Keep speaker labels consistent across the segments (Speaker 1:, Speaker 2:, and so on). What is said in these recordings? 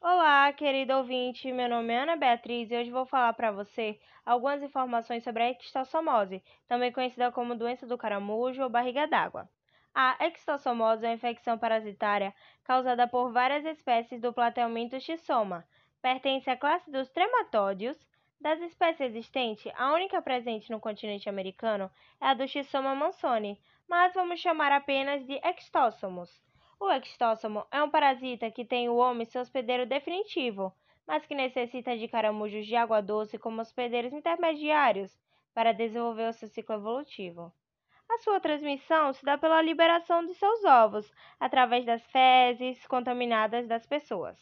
Speaker 1: Olá, querido ouvinte. Meu nome é Ana Beatriz e hoje vou falar para você algumas informações sobre a ectossomose, também conhecida como doença do caramujo ou barriga d'água. A ectossomose é uma infecção parasitária causada por várias espécies do Platelminto xissoma. Pertence à classe dos trematódeos. Das espécies existentes, a única presente no continente americano é a do xissoma mansoni, mas vamos chamar apenas de ectossomos. O extóstomo é um parasita que tem o homem seu hospedeiro definitivo, mas que necessita de caramujos de água doce como hospedeiros intermediários para desenvolver o seu ciclo evolutivo. A sua transmissão se dá pela liberação de seus ovos através das fezes contaminadas das pessoas.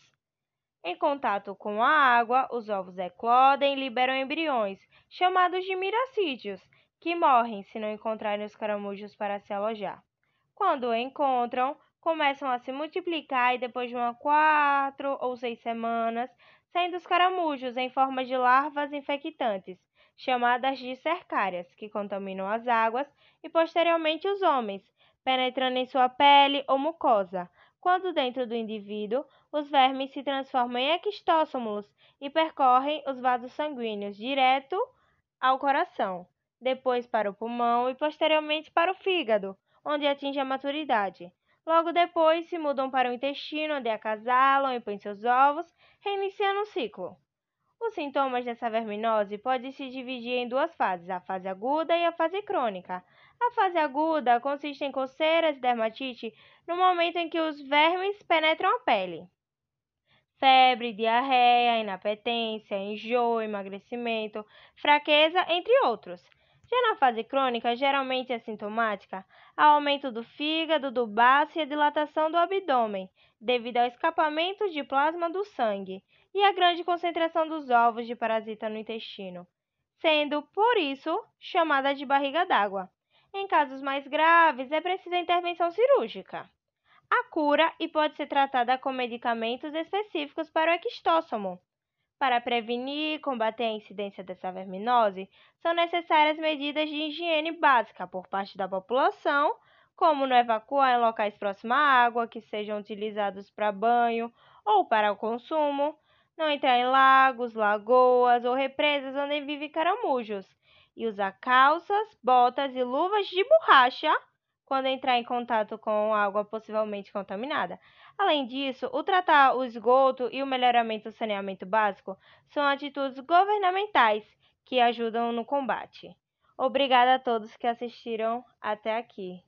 Speaker 1: Em contato com a água, os ovos eclodem e liberam embriões, chamados de miracídios, que morrem se não encontrarem os caramujos para se alojar. Quando encontram, começam a se multiplicar e depois de umas quatro ou seis semanas, saem dos caramujos em forma de larvas infectantes, chamadas de cercárias, que contaminam as águas e posteriormente os homens, penetrando em sua pele ou mucosa. Quando dentro do indivíduo, os vermes se transformam em equistósomos e percorrem os vasos sanguíneos direto ao coração, depois para o pulmão e posteriormente para o fígado, onde atinge a maturidade. Logo depois, se mudam para o intestino, onde acasalam e põem seus ovos, reiniciando o ciclo. Os sintomas dessa verminose podem se dividir em duas fases, a fase aguda e a fase crônica. A fase aguda consiste em coceiras e dermatite no momento em que os vermes penetram a pele. Febre, diarreia, inapetência, enjoo, emagrecimento, fraqueza, entre outros. Já na fase crônica, geralmente é sintomática ao aumento do fígado, do baço e a dilatação do abdômen, devido ao escapamento de plasma do sangue e à grande concentração dos ovos de parasita no intestino, sendo, por isso, chamada de barriga d'água. Em casos mais graves, é precisa intervenção cirúrgica. A cura e pode ser tratada com medicamentos específicos para o equistóstomo, para prevenir e combater a incidência dessa verminose, são necessárias medidas de higiene básica por parte da população, como não evacuar em locais próximos à água que sejam utilizados para banho ou para o consumo, não entrar em lagos, lagoas ou represas onde vivem caramujos, e usar calças, botas e luvas de borracha quando entrar em contato com água possivelmente contaminada. Além disso, o tratar o esgoto e o melhoramento do saneamento básico são atitudes governamentais que ajudam no combate. Obrigada a todos que assistiram até aqui.